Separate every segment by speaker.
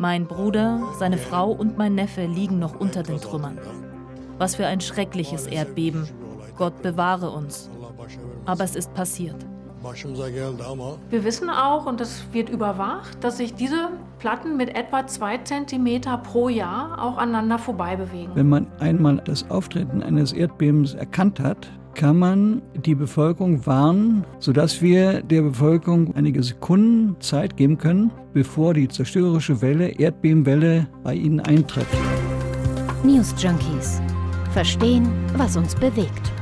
Speaker 1: Mein Bruder, seine Frau und mein Neffe liegen noch unter den Trümmern. Was für ein schreckliches Erdbeben. Gott bewahre uns. Aber es ist passiert.
Speaker 2: Wir wissen auch, und das wird überwacht, dass sich diese Platten mit etwa zwei Zentimeter pro Jahr auch aneinander vorbei bewegen.
Speaker 3: Wenn man einmal das Auftreten eines Erdbebens erkannt hat, kann man die Bevölkerung warnen, sodass wir der Bevölkerung einige Sekunden Zeit geben können, bevor die zerstörerische Welle, Erdbebenwelle bei ihnen eintritt.
Speaker 4: News Junkies. Verstehen, was uns bewegt.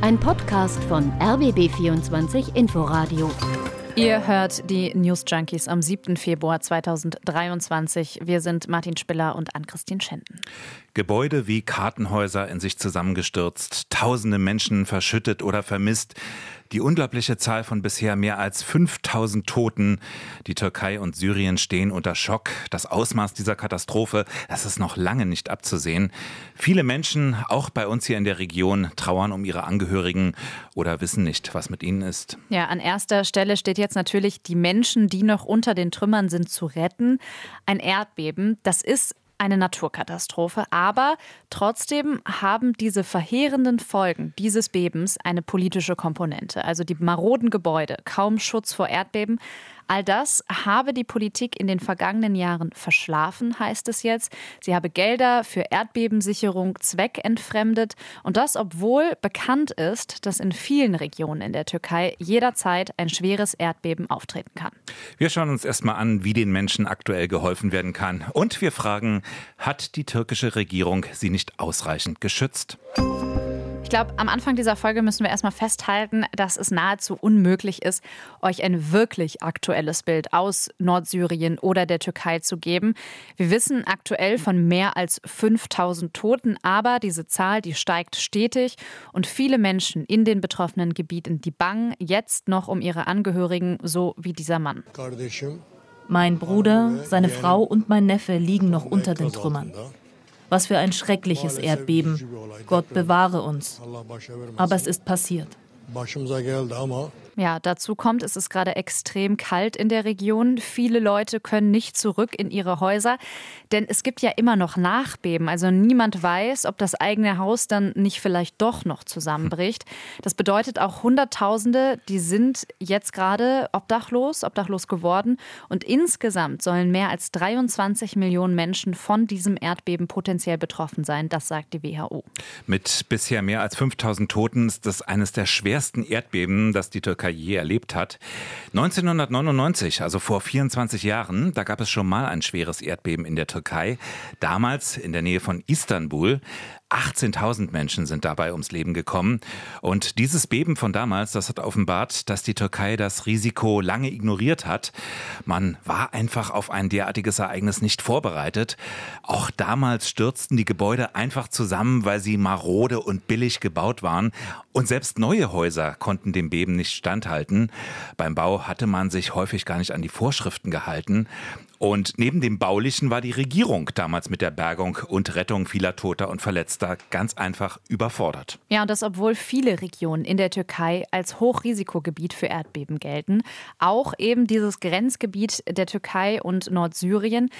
Speaker 4: Ein Podcast von RBB24 Inforadio.
Speaker 5: Ihr hört die News Junkies am 7. Februar 2023. Wir sind Martin Spiller und Ann-Christine Schenten.
Speaker 6: Gebäude wie Kartenhäuser in sich zusammengestürzt, tausende Menschen verschüttet oder vermisst. Die unglaubliche Zahl von bisher mehr als 5000 Toten. Die Türkei und Syrien stehen unter Schock. Das Ausmaß dieser Katastrophe, das ist noch lange nicht abzusehen. Viele Menschen, auch bei uns hier in der Region, trauern um ihre Angehörigen oder wissen nicht, was mit ihnen ist.
Speaker 5: Ja, an erster Stelle steht jetzt natürlich, die Menschen, die noch unter den Trümmern sind, zu retten. Ein Erdbeben, das ist eine Naturkatastrophe, aber trotzdem haben diese verheerenden Folgen dieses Bebens eine politische Komponente. Also die maroden Gebäude, kaum Schutz vor Erdbeben, All das habe die Politik in den vergangenen Jahren verschlafen, heißt es jetzt. Sie habe Gelder für Erdbebensicherung zweckentfremdet und das, obwohl bekannt ist, dass in vielen Regionen in der Türkei jederzeit ein schweres Erdbeben auftreten kann.
Speaker 6: Wir schauen uns erstmal an, wie den Menschen aktuell geholfen werden kann. Und wir fragen, hat die türkische Regierung sie nicht ausreichend geschützt?
Speaker 5: Ich glaube, am Anfang dieser Folge müssen wir erstmal festhalten, dass es nahezu unmöglich ist, euch ein wirklich aktuelles Bild aus Nordsyrien oder der Türkei zu geben. Wir wissen aktuell von mehr als 5000 Toten, aber diese Zahl, die steigt stetig und viele Menschen in den betroffenen Gebieten, die bangen jetzt noch um ihre Angehörigen, so wie dieser Mann.
Speaker 1: Mein Bruder, seine Frau und mein Neffe liegen noch unter den Trümmern. Was für ein schreckliches Erdbeben. Gott bewahre uns. Aber es ist passiert.
Speaker 5: Ja, dazu kommt, es ist gerade extrem kalt in der Region. Viele Leute können nicht zurück in ihre Häuser, denn es gibt ja immer noch Nachbeben. Also niemand weiß, ob das eigene Haus dann nicht vielleicht doch noch zusammenbricht. Das bedeutet auch Hunderttausende, die sind jetzt gerade obdachlos, obdachlos geworden. Und insgesamt sollen mehr als 23 Millionen Menschen von diesem Erdbeben potenziell betroffen sein. Das sagt die WHO.
Speaker 6: Mit bisher mehr als 5000 Toten ist das eines der schwersten Erdbeben, das die Türkei je erlebt hat. 1999, also vor 24 Jahren, da gab es schon mal ein schweres Erdbeben in der Türkei. Damals in der Nähe von Istanbul. 18.000 Menschen sind dabei ums Leben gekommen. Und dieses Beben von damals, das hat offenbart, dass die Türkei das Risiko lange ignoriert hat. Man war einfach auf ein derartiges Ereignis nicht vorbereitet. Auch damals stürzten die Gebäude einfach zusammen, weil sie marode und billig gebaut waren. Und selbst neue Häuser konnten dem Beben nicht standhalten. Beim Bau hatte man sich häufig gar nicht an die Vorschriften gehalten. Und neben dem Baulichen war die Regierung damals mit der Bergung und Rettung vieler Toter und Verletzter ganz einfach überfordert.
Speaker 5: Ja, und das obwohl viele Regionen in der Türkei als Hochrisikogebiet für Erdbeben gelten. Auch eben dieses Grenzgebiet der Türkei und Nordsyrien.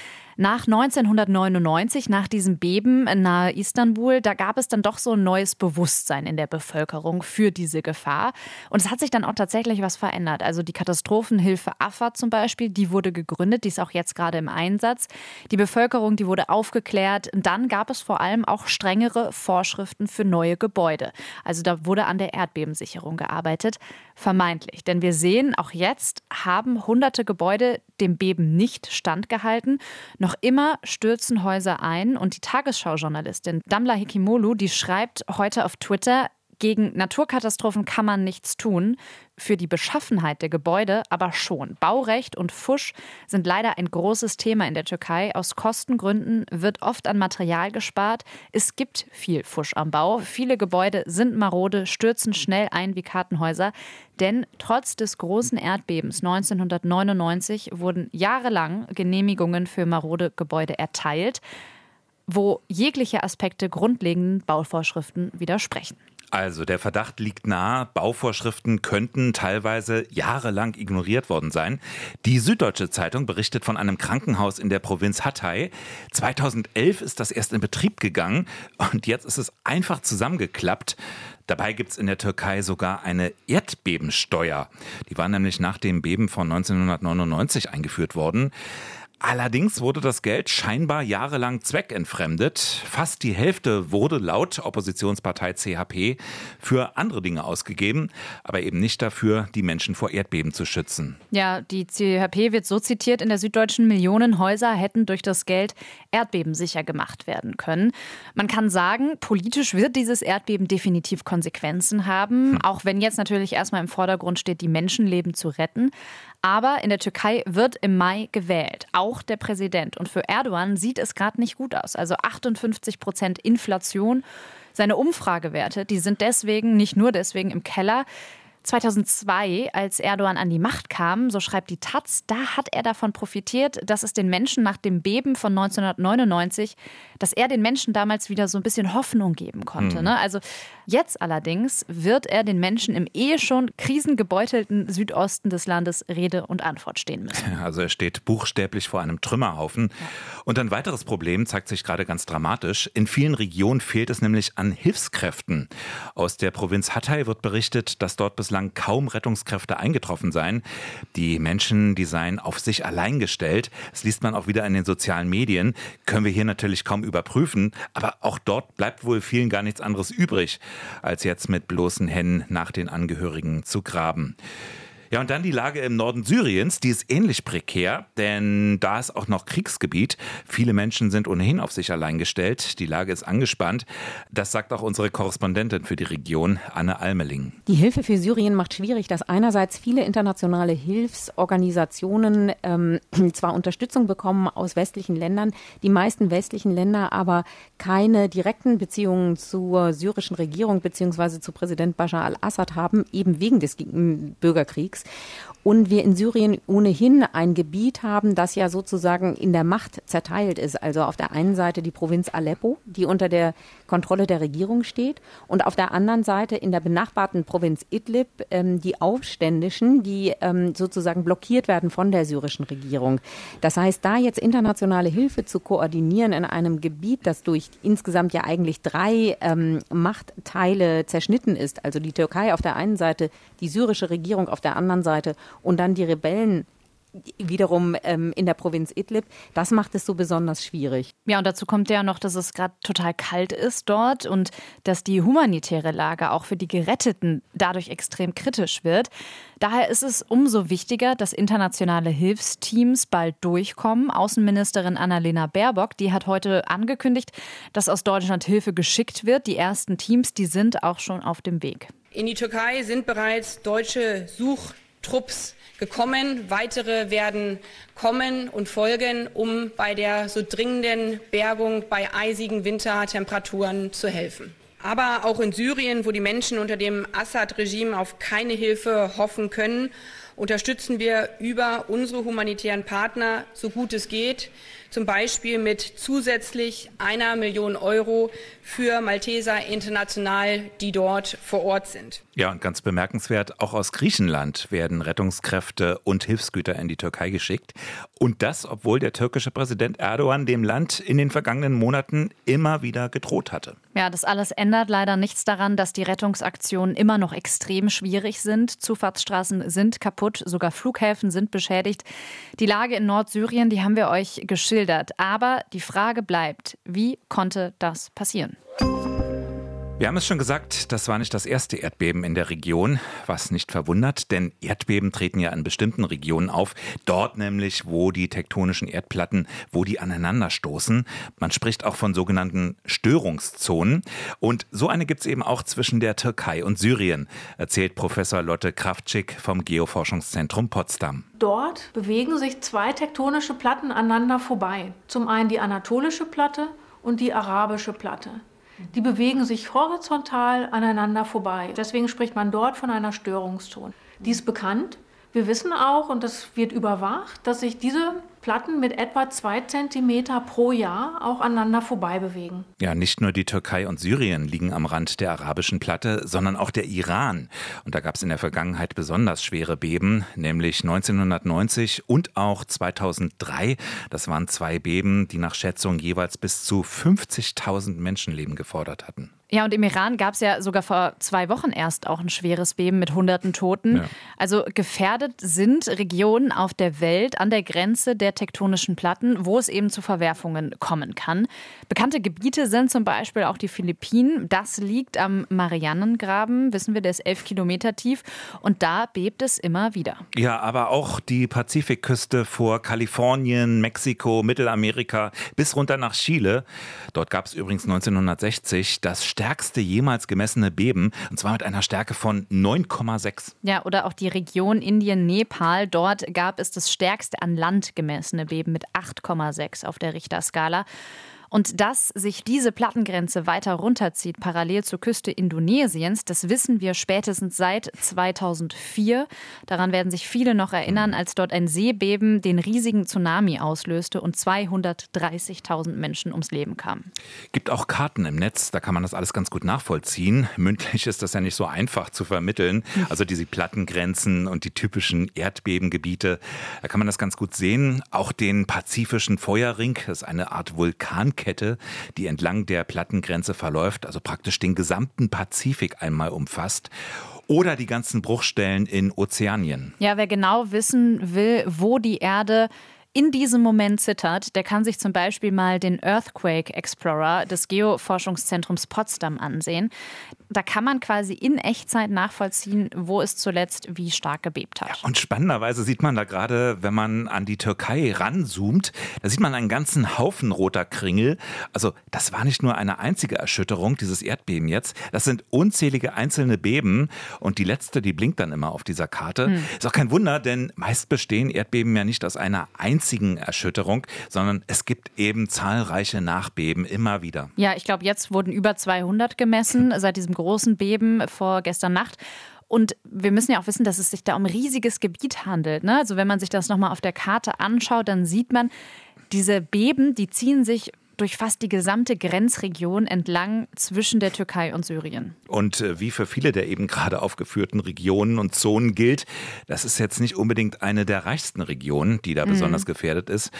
Speaker 5: Nach 1999, nach diesem Beben nahe Istanbul, da gab es dann doch so ein neues Bewusstsein in der Bevölkerung für diese Gefahr. Und es hat sich dann auch tatsächlich was verändert. Also die Katastrophenhilfe AFA zum Beispiel, die wurde gegründet, die ist auch jetzt gerade im Einsatz. Die Bevölkerung, die wurde aufgeklärt. Dann gab es vor allem auch strengere Vorschriften für neue Gebäude. Also da wurde an der Erdbebensicherung gearbeitet. Vermeintlich. Denn wir sehen, auch jetzt haben hunderte Gebäude dem Beben nicht standgehalten. Noch immer stürzen Häuser ein und die Tagesschau-Journalistin Damla Hikimolu, die schreibt heute auf Twitter, gegen Naturkatastrophen kann man nichts tun, für die Beschaffenheit der Gebäude aber schon. Baurecht und Fusch sind leider ein großes Thema in der Türkei. Aus Kostengründen wird oft an Material gespart. Es gibt viel Fusch am Bau. Viele Gebäude sind marode, stürzen schnell ein wie Kartenhäuser. Denn trotz des großen Erdbebens 1999 wurden jahrelang Genehmigungen für marode Gebäude erteilt, wo jegliche Aspekte grundlegenden Bauvorschriften widersprechen.
Speaker 6: Also der Verdacht liegt nahe, Bauvorschriften könnten teilweise jahrelang ignoriert worden sein. Die Süddeutsche Zeitung berichtet von einem Krankenhaus in der Provinz Hatay. 2011 ist das erst in Betrieb gegangen und jetzt ist es einfach zusammengeklappt. Dabei gibt es in der Türkei sogar eine Erdbebensteuer. Die war nämlich nach dem Beben von 1999 eingeführt worden. Allerdings wurde das Geld scheinbar jahrelang zweckentfremdet. Fast die Hälfte wurde laut Oppositionspartei CHP für andere Dinge ausgegeben, aber eben nicht dafür, die Menschen vor Erdbeben zu schützen.
Speaker 5: Ja, die CHP wird so zitiert, in der Süddeutschen Millionen Häuser hätten durch das Geld erdbebensicher gemacht werden können. Man kann sagen, politisch wird dieses Erdbeben definitiv Konsequenzen haben, hm. auch wenn jetzt natürlich erstmal im Vordergrund steht, die Menschenleben zu retten. Aber in der Türkei wird im Mai gewählt, auch der Präsident. Und für Erdogan sieht es gerade nicht gut aus. Also 58 Prozent Inflation. Seine Umfragewerte, die sind deswegen, nicht nur deswegen im Keller. 2002, als Erdogan an die Macht kam, so schreibt die Taz, da hat er davon profitiert, dass es den Menschen nach dem Beben von 1999, dass er den Menschen damals wieder so ein bisschen Hoffnung geben konnte. Mhm. Ne? Also Jetzt allerdings wird er den Menschen im eh schon krisengebeutelten Südosten des Landes Rede und Antwort stehen müssen.
Speaker 6: Also er steht buchstäblich vor einem Trümmerhaufen. Ja. Und ein weiteres Problem zeigt sich gerade ganz dramatisch. In vielen Regionen fehlt es nämlich an Hilfskräften. Aus der Provinz Hatay wird berichtet, dass dort bislang kaum Rettungskräfte eingetroffen seien. Die Menschen, die seien auf sich allein gestellt. Das liest man auch wieder in den sozialen Medien. Können wir hier natürlich kaum überprüfen. Aber auch dort bleibt wohl vielen gar nichts anderes übrig als jetzt mit bloßen Händen nach den Angehörigen zu graben. Ja, und dann die Lage im Norden Syriens, die ist ähnlich prekär, denn da ist auch noch Kriegsgebiet. Viele Menschen sind ohnehin auf sich allein gestellt. Die Lage ist angespannt. Das sagt auch unsere Korrespondentin für die Region, Anne Almeling.
Speaker 7: Die Hilfe für Syrien macht schwierig, dass einerseits viele internationale Hilfsorganisationen ähm, zwar Unterstützung bekommen aus westlichen Ländern, die meisten westlichen Länder aber keine direkten Beziehungen zur syrischen Regierung bzw. zu Präsident Bashar al-Assad haben, eben wegen des Bürgerkriegs. Kriegs. Und wir in Syrien ohnehin ein Gebiet haben, das ja sozusagen in der Macht zerteilt ist. Also auf der einen Seite die Provinz Aleppo, die unter der Kontrolle der Regierung steht. Und auf der anderen Seite in der benachbarten Provinz Idlib ähm, die Aufständischen, die ähm, sozusagen blockiert werden von der syrischen Regierung. Das heißt, da jetzt internationale Hilfe zu koordinieren in einem Gebiet, das durch insgesamt ja eigentlich drei ähm, Machtteile zerschnitten ist, also die Türkei auf der einen Seite, die syrische Regierung auf der anderen Seite und dann die Rebellen wiederum ähm, in der Provinz Idlib. Das macht es so besonders schwierig.
Speaker 5: Ja, und dazu kommt ja noch, dass es gerade total kalt ist dort und dass die humanitäre Lage auch für die Geretteten dadurch extrem kritisch wird. Daher ist es umso wichtiger, dass internationale Hilfsteams bald durchkommen. Außenministerin Annalena Baerbock, die hat heute angekündigt, dass aus Deutschland Hilfe geschickt wird. Die ersten Teams, die sind auch schon auf dem Weg.
Speaker 8: In die Türkei sind bereits deutsche Suchtrupps gekommen. Weitere werden kommen und folgen, um bei der so dringenden Bergung bei eisigen Wintertemperaturen zu helfen. Aber auch in Syrien, wo die Menschen unter dem Assad-Regime auf keine Hilfe hoffen können, unterstützen wir über unsere humanitären Partner so gut es geht zum Beispiel mit zusätzlich einer Million Euro für Malteser International, die dort vor Ort sind.
Speaker 6: Ja, und ganz bemerkenswert, auch aus Griechenland werden Rettungskräfte und Hilfsgüter in die Türkei geschickt. Und das, obwohl der türkische Präsident Erdogan dem Land in den vergangenen Monaten immer wieder gedroht hatte.
Speaker 5: Ja, das alles ändert leider nichts daran, dass die Rettungsaktionen immer noch extrem schwierig sind. Zufahrtsstraßen sind kaputt, sogar Flughäfen sind beschädigt. Die Lage in Nordsyrien, die haben wir euch geschildert geschildert. Aber die Frage bleibt, wie konnte das passieren?
Speaker 6: Wir haben es schon gesagt, das war nicht das erste Erdbeben in der Region, was nicht verwundert, denn Erdbeben treten ja in bestimmten Regionen auf, dort nämlich, wo die tektonischen Erdplatten, wo die aneinanderstoßen. Man spricht auch von sogenannten Störungszonen und so eine gibt es eben auch zwischen der Türkei und Syrien, erzählt Professor Lotte Kraftschick vom Geoforschungszentrum Potsdam.
Speaker 2: Dort bewegen sich zwei tektonische Platten aneinander vorbei. Zum einen die anatolische Platte und die arabische Platte. Die bewegen sich horizontal aneinander vorbei. Deswegen spricht man dort von einer Störungszone. Die ist bekannt, Wir wissen auch, und das wird überwacht, dass sich diese Platten mit etwa zwei Zentimeter pro Jahr auch aneinander vorbei bewegen.
Speaker 6: Ja, nicht nur die Türkei und Syrien liegen am Rand der arabischen Platte, sondern auch der Iran. Und da gab es in der Vergangenheit besonders schwere Beben, nämlich 1990 und auch 2003. Das waren zwei Beben, die nach Schätzung jeweils bis zu 50.000 Menschenleben gefordert hatten.
Speaker 5: Ja, und im Iran gab es ja sogar vor zwei Wochen erst auch ein schweres Beben mit hunderten Toten. Ja. Also gefährdet sind Regionen auf der Welt an der Grenze der tektonischen Platten, wo es eben zu Verwerfungen kommen kann. Bekannte Gebiete sind zum Beispiel auch die Philippinen. Das liegt am Marianengraben, wissen wir, der ist elf Kilometer tief. Und da bebt es immer wieder.
Speaker 6: Ja, aber auch die Pazifikküste vor Kalifornien, Mexiko, Mittelamerika bis runter nach Chile. Dort gab es übrigens 1960 das stärkste jemals gemessene Beben, und zwar mit einer Stärke von 9,6.
Speaker 5: Ja, oder auch die Region Indien-Nepal. Dort gab es das stärkste an Land gemessene Beben mit 8,6 auf der Richterskala. Und dass sich diese Plattengrenze weiter runterzieht, parallel zur Küste Indonesiens, das wissen wir spätestens seit 2004. Daran werden sich viele noch erinnern, als dort ein Seebeben den riesigen Tsunami auslöste und 230.000 Menschen ums Leben kamen.
Speaker 6: Gibt auch Karten im Netz, da kann man das alles ganz gut nachvollziehen. Mündlich ist das ja nicht so einfach zu vermitteln. Also diese Plattengrenzen und die typischen Erdbebengebiete, da kann man das ganz gut sehen. Auch den pazifischen Feuerring, das ist eine Art Vulkan Kette, die entlang der Plattengrenze verläuft, also praktisch den gesamten Pazifik einmal umfasst oder die ganzen Bruchstellen in Ozeanien.
Speaker 5: Ja, wer genau wissen will, wo die Erde in diesem Moment zittert, der kann sich zum Beispiel mal den Earthquake Explorer des Geoforschungszentrums Potsdam ansehen. Da kann man quasi in Echtzeit nachvollziehen, wo es zuletzt wie stark gebebt hat.
Speaker 6: Ja, und spannenderweise sieht man da gerade, wenn man an die Türkei ranzoomt, da sieht man einen ganzen Haufen roter Kringel. Also das war nicht nur eine einzige Erschütterung, dieses Erdbeben jetzt. Das sind unzählige einzelne Beben. Und die letzte, die blinkt dann immer auf dieser Karte. Hm. Ist auch kein Wunder, denn meist bestehen Erdbeben ja nicht aus einer einzigen Erschütterung, sondern es gibt eben zahlreiche Nachbeben immer wieder.
Speaker 5: Ja, ich glaube, jetzt wurden über 200 gemessen seit diesem großen Beben vor gestern Nacht. Und wir müssen ja auch wissen, dass es sich da um riesiges Gebiet handelt. Ne? Also wenn man sich das nochmal auf der Karte anschaut, dann sieht man, diese Beben, die ziehen sich durch fast die gesamte Grenzregion entlang zwischen der Türkei und Syrien.
Speaker 6: Und äh, wie für viele der eben gerade aufgeführten Regionen und Zonen gilt, das ist jetzt nicht unbedingt eine der reichsten Regionen, die da mhm. besonders gefährdet ist.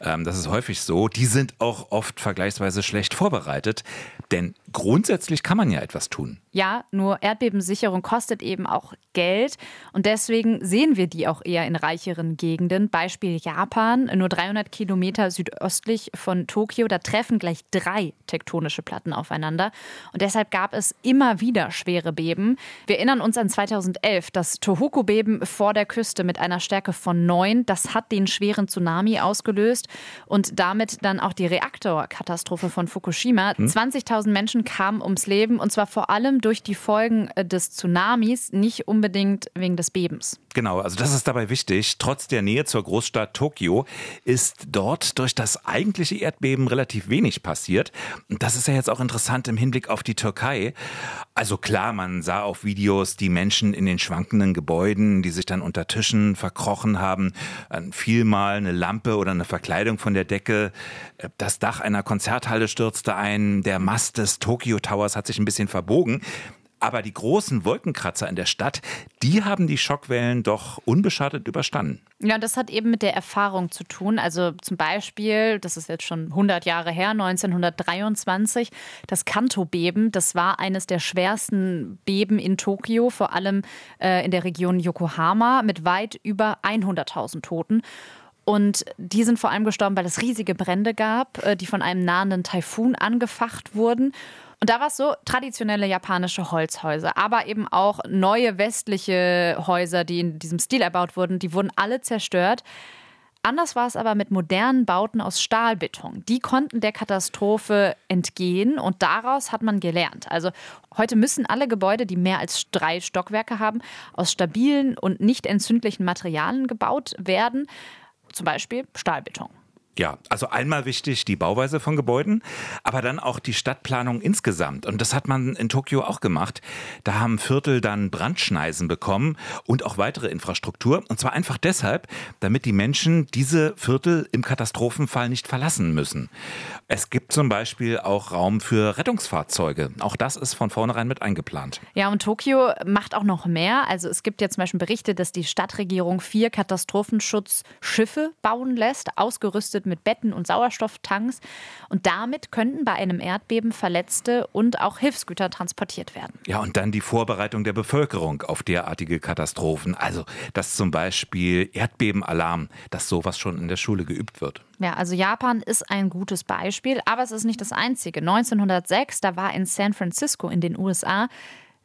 Speaker 6: Ähm, das ist häufig so. Die sind auch oft vergleichsweise schlecht vorbereitet, denn grundsätzlich kann man ja etwas tun.
Speaker 5: Ja, nur Erdbebensicherung kostet eben auch Geld und deswegen sehen wir die auch eher in reicheren Gegenden. Beispiel Japan, nur 300 Kilometer südöstlich von Tokio, da treffen gleich drei tektonische Platten aufeinander und deshalb gab es immer wieder schwere Beben. Wir erinnern uns an 2011, das Tohoku-Beben vor der Küste mit einer Stärke von 9, das hat den schweren Tsunami ausgelöst und damit dann auch die Reaktorkatastrophe von Fukushima. Hm? 20.000 Menschen kamen ums Leben und zwar vor allem durch die Folgen äh, des Tsunamis, nicht unbedingt wegen des Bebens.
Speaker 6: Genau, also das ist dabei wichtig. Trotz der Nähe zur Großstadt Tokio ist dort durch das eigentliche Erdbeben relativ wenig passiert. Und das ist ja jetzt auch interessant im Hinblick auf die Türkei. Also klar, man sah auf Videos die Menschen in den schwankenden Gebäuden, die sich dann unter Tischen verkrochen haben, vielmal eine Lampe oder eine Verkleidung von der Decke. Das Dach einer Konzerthalle stürzte ein, der Mast des Tokyo Towers hat sich ein bisschen verbogen. Aber die großen Wolkenkratzer in der Stadt, die haben die Schockwellen doch unbeschadet überstanden.
Speaker 5: Ja, das hat eben mit der Erfahrung zu tun. Also zum Beispiel, das ist jetzt schon 100 Jahre her, 1923, das Kanto-Beben. Das war eines der schwersten Beben in Tokio, vor allem äh, in der Region Yokohama, mit weit über 100.000 Toten. Und die sind vor allem gestorben, weil es riesige Brände gab, äh, die von einem nahenden Taifun angefacht wurden. Und da war es so, traditionelle japanische Holzhäuser, aber eben auch neue westliche Häuser, die in diesem Stil erbaut wurden, die wurden alle zerstört. Anders war es aber mit modernen Bauten aus Stahlbeton. Die konnten der Katastrophe entgehen und daraus hat man gelernt. Also heute müssen alle Gebäude, die mehr als drei Stockwerke haben, aus stabilen und nicht entzündlichen Materialien gebaut werden, zum Beispiel Stahlbeton.
Speaker 6: Ja, also einmal wichtig die Bauweise von Gebäuden, aber dann auch die Stadtplanung insgesamt. Und das hat man in Tokio auch gemacht. Da haben Viertel dann Brandschneisen bekommen und auch weitere Infrastruktur. Und zwar einfach deshalb, damit die Menschen diese Viertel im Katastrophenfall nicht verlassen müssen. Es gibt zum Beispiel auch Raum für Rettungsfahrzeuge. Auch das ist von vornherein mit eingeplant.
Speaker 5: Ja, und Tokio macht auch noch mehr. Also es gibt ja zum Beispiel Berichte, dass die Stadtregierung vier Katastrophenschutzschiffe bauen lässt, ausgerüstet mit Betten und Sauerstofftanks. Und damit könnten bei einem Erdbeben Verletzte und auch Hilfsgüter transportiert werden.
Speaker 6: Ja, und dann die Vorbereitung der Bevölkerung auf derartige Katastrophen. Also, dass zum Beispiel Erdbebenalarm, dass sowas schon in der Schule geübt wird.
Speaker 5: Ja, also Japan ist ein gutes Beispiel, aber es ist nicht das einzige. 1906, da war in San Francisco in den USA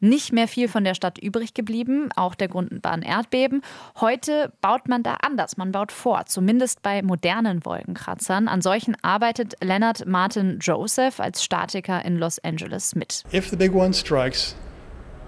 Speaker 5: nicht mehr viel von der Stadt übrig geblieben. Auch der Grund war ein Erdbeben. Heute baut man da anders. Man baut vor, zumindest bei modernen Wolkenkratzern. An solchen arbeitet Leonard Martin Joseph als Statiker in Los Angeles mit.
Speaker 9: If the big one strikes,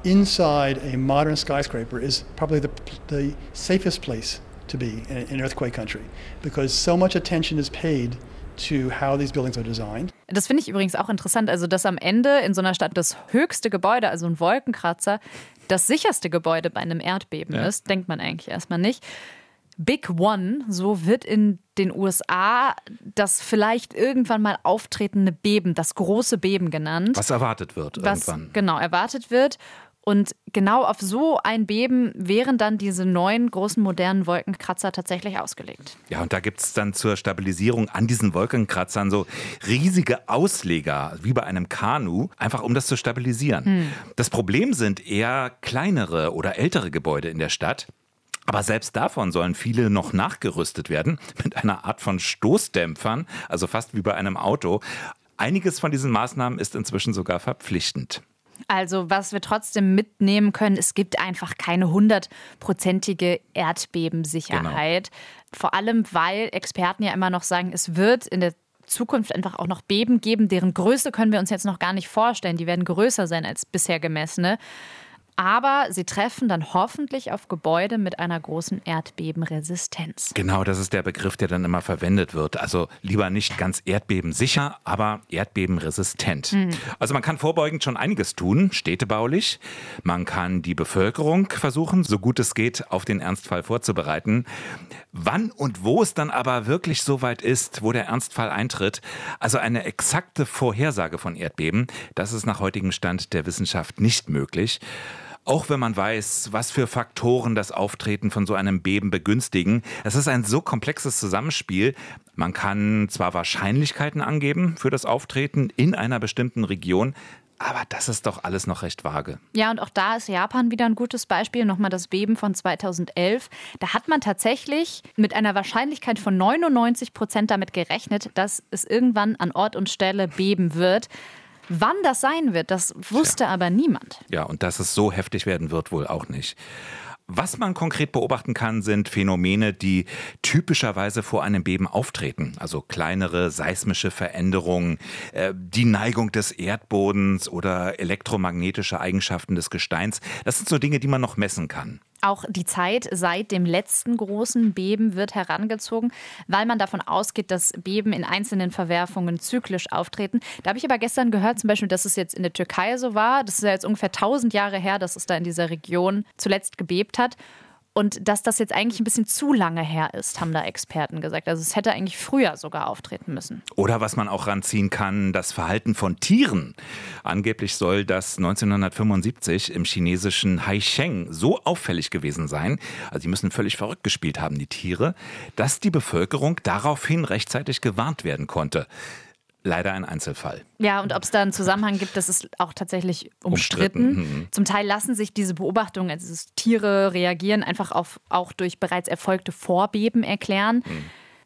Speaker 9: inside a modern skyscraper is probably the, the safest place to be in, in earthquake country because so much attention is paid to how these buildings are designed.
Speaker 5: Das finde ich übrigens auch interessant, also dass am Ende in so einer Stadt das höchste Gebäude, also ein Wolkenkratzer, das sicherste Gebäude bei einem Erdbeben ja. ist, denkt man eigentlich erstmal nicht. Big One, so wird in den USA das vielleicht irgendwann mal auftretende Beben, das große Beben genannt.
Speaker 6: Was erwartet wird
Speaker 5: was,
Speaker 6: irgendwann.
Speaker 5: Genau, erwartet wird. Und genau auf so ein Beben wären dann diese neuen großen modernen Wolkenkratzer tatsächlich ausgelegt.
Speaker 6: Ja, und da gibt es dann zur Stabilisierung an diesen Wolkenkratzern so riesige Ausleger, wie bei einem Kanu, einfach um das zu stabilisieren. Hm. Das Problem sind eher kleinere oder ältere Gebäude in der Stadt. Aber selbst davon sollen viele noch nachgerüstet werden mit einer Art von Stoßdämpfern, also fast wie bei einem Auto. Einiges von diesen Maßnahmen ist inzwischen sogar verpflichtend.
Speaker 5: Also was wir trotzdem mitnehmen können, es gibt einfach keine hundertprozentige Erdbebensicherheit. Genau. Vor allem, weil Experten ja immer noch sagen, es wird in der Zukunft einfach auch noch Beben geben, deren Größe können wir uns jetzt noch gar nicht vorstellen. Die werden größer sein als bisher gemessene aber sie treffen dann hoffentlich auf Gebäude mit einer großen Erdbebenresistenz.
Speaker 6: Genau, das ist der Begriff, der dann immer verwendet wird. Also lieber nicht ganz erdbebensicher, aber erdbebenresistent. Mhm. Also man kann vorbeugend schon einiges tun, städtebaulich. Man kann die Bevölkerung versuchen, so gut es geht, auf den Ernstfall vorzubereiten. Wann und wo es dann aber wirklich so weit ist, wo der Ernstfall eintritt, also eine exakte Vorhersage von Erdbeben, das ist nach heutigem Stand der Wissenschaft nicht möglich. Auch wenn man weiß, was für Faktoren das Auftreten von so einem Beben begünstigen. Es ist ein so komplexes Zusammenspiel. Man kann zwar Wahrscheinlichkeiten angeben für das Auftreten in einer bestimmten Region, aber das ist doch alles noch recht vage.
Speaker 5: Ja, und auch da ist Japan wieder ein gutes Beispiel. Nochmal das Beben von 2011. Da hat man tatsächlich mit einer Wahrscheinlichkeit von 99 Prozent damit gerechnet, dass es irgendwann an Ort und Stelle beben wird. Wann das sein wird, das wusste ja. aber niemand.
Speaker 6: Ja, und dass es so heftig werden wird, wohl auch nicht. Was man konkret beobachten kann, sind Phänomene, die typischerweise vor einem Beben auftreten. Also kleinere seismische Veränderungen, äh, die Neigung des Erdbodens oder elektromagnetische Eigenschaften des Gesteins. Das sind so Dinge, die man noch messen kann.
Speaker 5: Auch die Zeit seit dem letzten großen Beben wird herangezogen, weil man davon ausgeht, dass Beben in einzelnen Verwerfungen zyklisch auftreten. Da habe ich aber gestern gehört, zum Beispiel, dass es jetzt in der Türkei so war. Das ist ja jetzt ungefähr 1000 Jahre her, dass es da in dieser Region zuletzt gebebt hat. Und dass das jetzt eigentlich ein bisschen zu lange her ist, haben da Experten gesagt. Also es hätte eigentlich früher sogar auftreten müssen.
Speaker 6: Oder was man auch ranziehen kann, das Verhalten von Tieren. Angeblich soll das 1975 im chinesischen Haicheng so auffällig gewesen sein, also die müssen völlig verrückt gespielt haben, die Tiere, dass die Bevölkerung daraufhin rechtzeitig gewarnt werden konnte leider ein Einzelfall.
Speaker 5: Ja, und ob es da einen Zusammenhang gibt, das ist auch tatsächlich umstritten. umstritten. Mhm. Zum Teil lassen sich diese Beobachtungen, also Tiere reagieren, einfach auf, auch durch bereits erfolgte Vorbeben erklären. Mhm.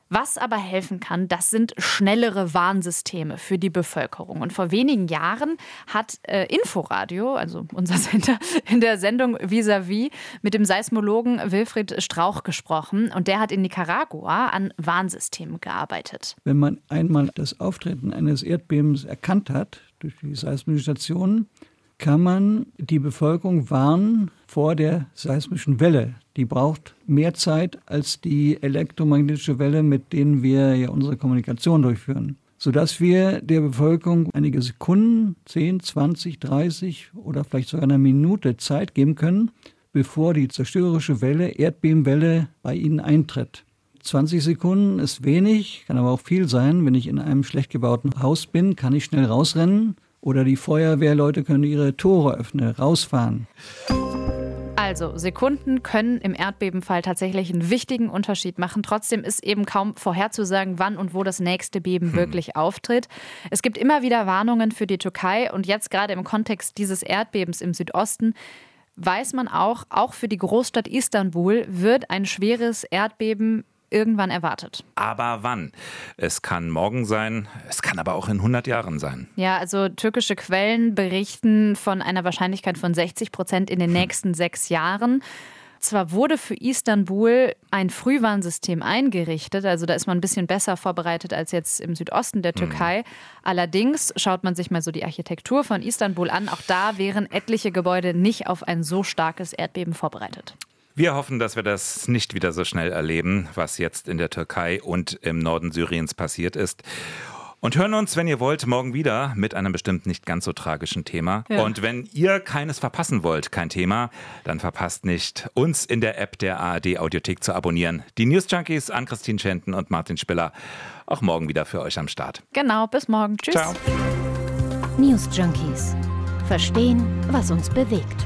Speaker 5: Was aber helfen kann, das sind schnellere Warnsysteme für die Bevölkerung. Und vor wenigen Jahren hat äh, Inforadio, also unser Sender, in der Sendung Vis-à-vis mit dem Seismologen Wilfried Strauch gesprochen. Und der hat in Nicaragua an Warnsystemen gearbeitet.
Speaker 3: Wenn man einmal das Auftreten eines Erdbebens erkannt hat durch die seismischen Stationen, kann man die Bevölkerung warnen vor der seismischen Welle. Die braucht mehr Zeit als die elektromagnetische Welle, mit denen wir ja unsere Kommunikation durchführen. Sodass wir der Bevölkerung einige Sekunden, 10, 20, 30 oder vielleicht sogar eine Minute Zeit geben können, bevor die zerstörerische Welle, Erdbebenwelle bei ihnen eintritt. 20 Sekunden ist wenig, kann aber auch viel sein. Wenn ich in einem schlecht gebauten Haus bin, kann ich schnell rausrennen oder die Feuerwehrleute können ihre Tore öffnen, rausfahren.
Speaker 5: Also, Sekunden können im Erdbebenfall tatsächlich einen wichtigen Unterschied machen. Trotzdem ist eben kaum vorherzusagen, wann und wo das nächste Beben hm. wirklich auftritt. Es gibt immer wieder Warnungen für die Türkei und jetzt gerade im Kontext dieses Erdbebens im Südosten weiß man auch, auch für die Großstadt Istanbul wird ein schweres Erdbeben irgendwann erwartet.
Speaker 6: Aber wann? Es kann morgen sein, es kann aber auch in 100 Jahren sein.
Speaker 5: Ja, also türkische Quellen berichten von einer Wahrscheinlichkeit von 60 Prozent in den hm. nächsten sechs Jahren. Zwar wurde für Istanbul ein Frühwarnsystem eingerichtet, also da ist man ein bisschen besser vorbereitet als jetzt im Südosten der hm. Türkei. Mhm. Allerdings schaut man sich mal so die Architektur von Istanbul an, auch da wären etliche Gebäude nicht auf ein so starkes Erdbeben vorbereitet.
Speaker 6: Wir hoffen, dass wir das nicht wieder so schnell erleben, was jetzt in der Türkei und im Norden Syriens passiert ist. Und hören uns, wenn ihr wollt, morgen wieder mit einem bestimmt nicht ganz so tragischen Thema. Ja. Und wenn ihr keines verpassen wollt, kein Thema, dann verpasst nicht, uns in der App der ARD Audiothek zu abonnieren. Die News Junkies an Christine Schenten und Martin Spiller auch morgen wieder für euch am Start.
Speaker 5: Genau, bis morgen. Tschüss. Ciao.
Speaker 4: News Junkies. Verstehen, was uns bewegt.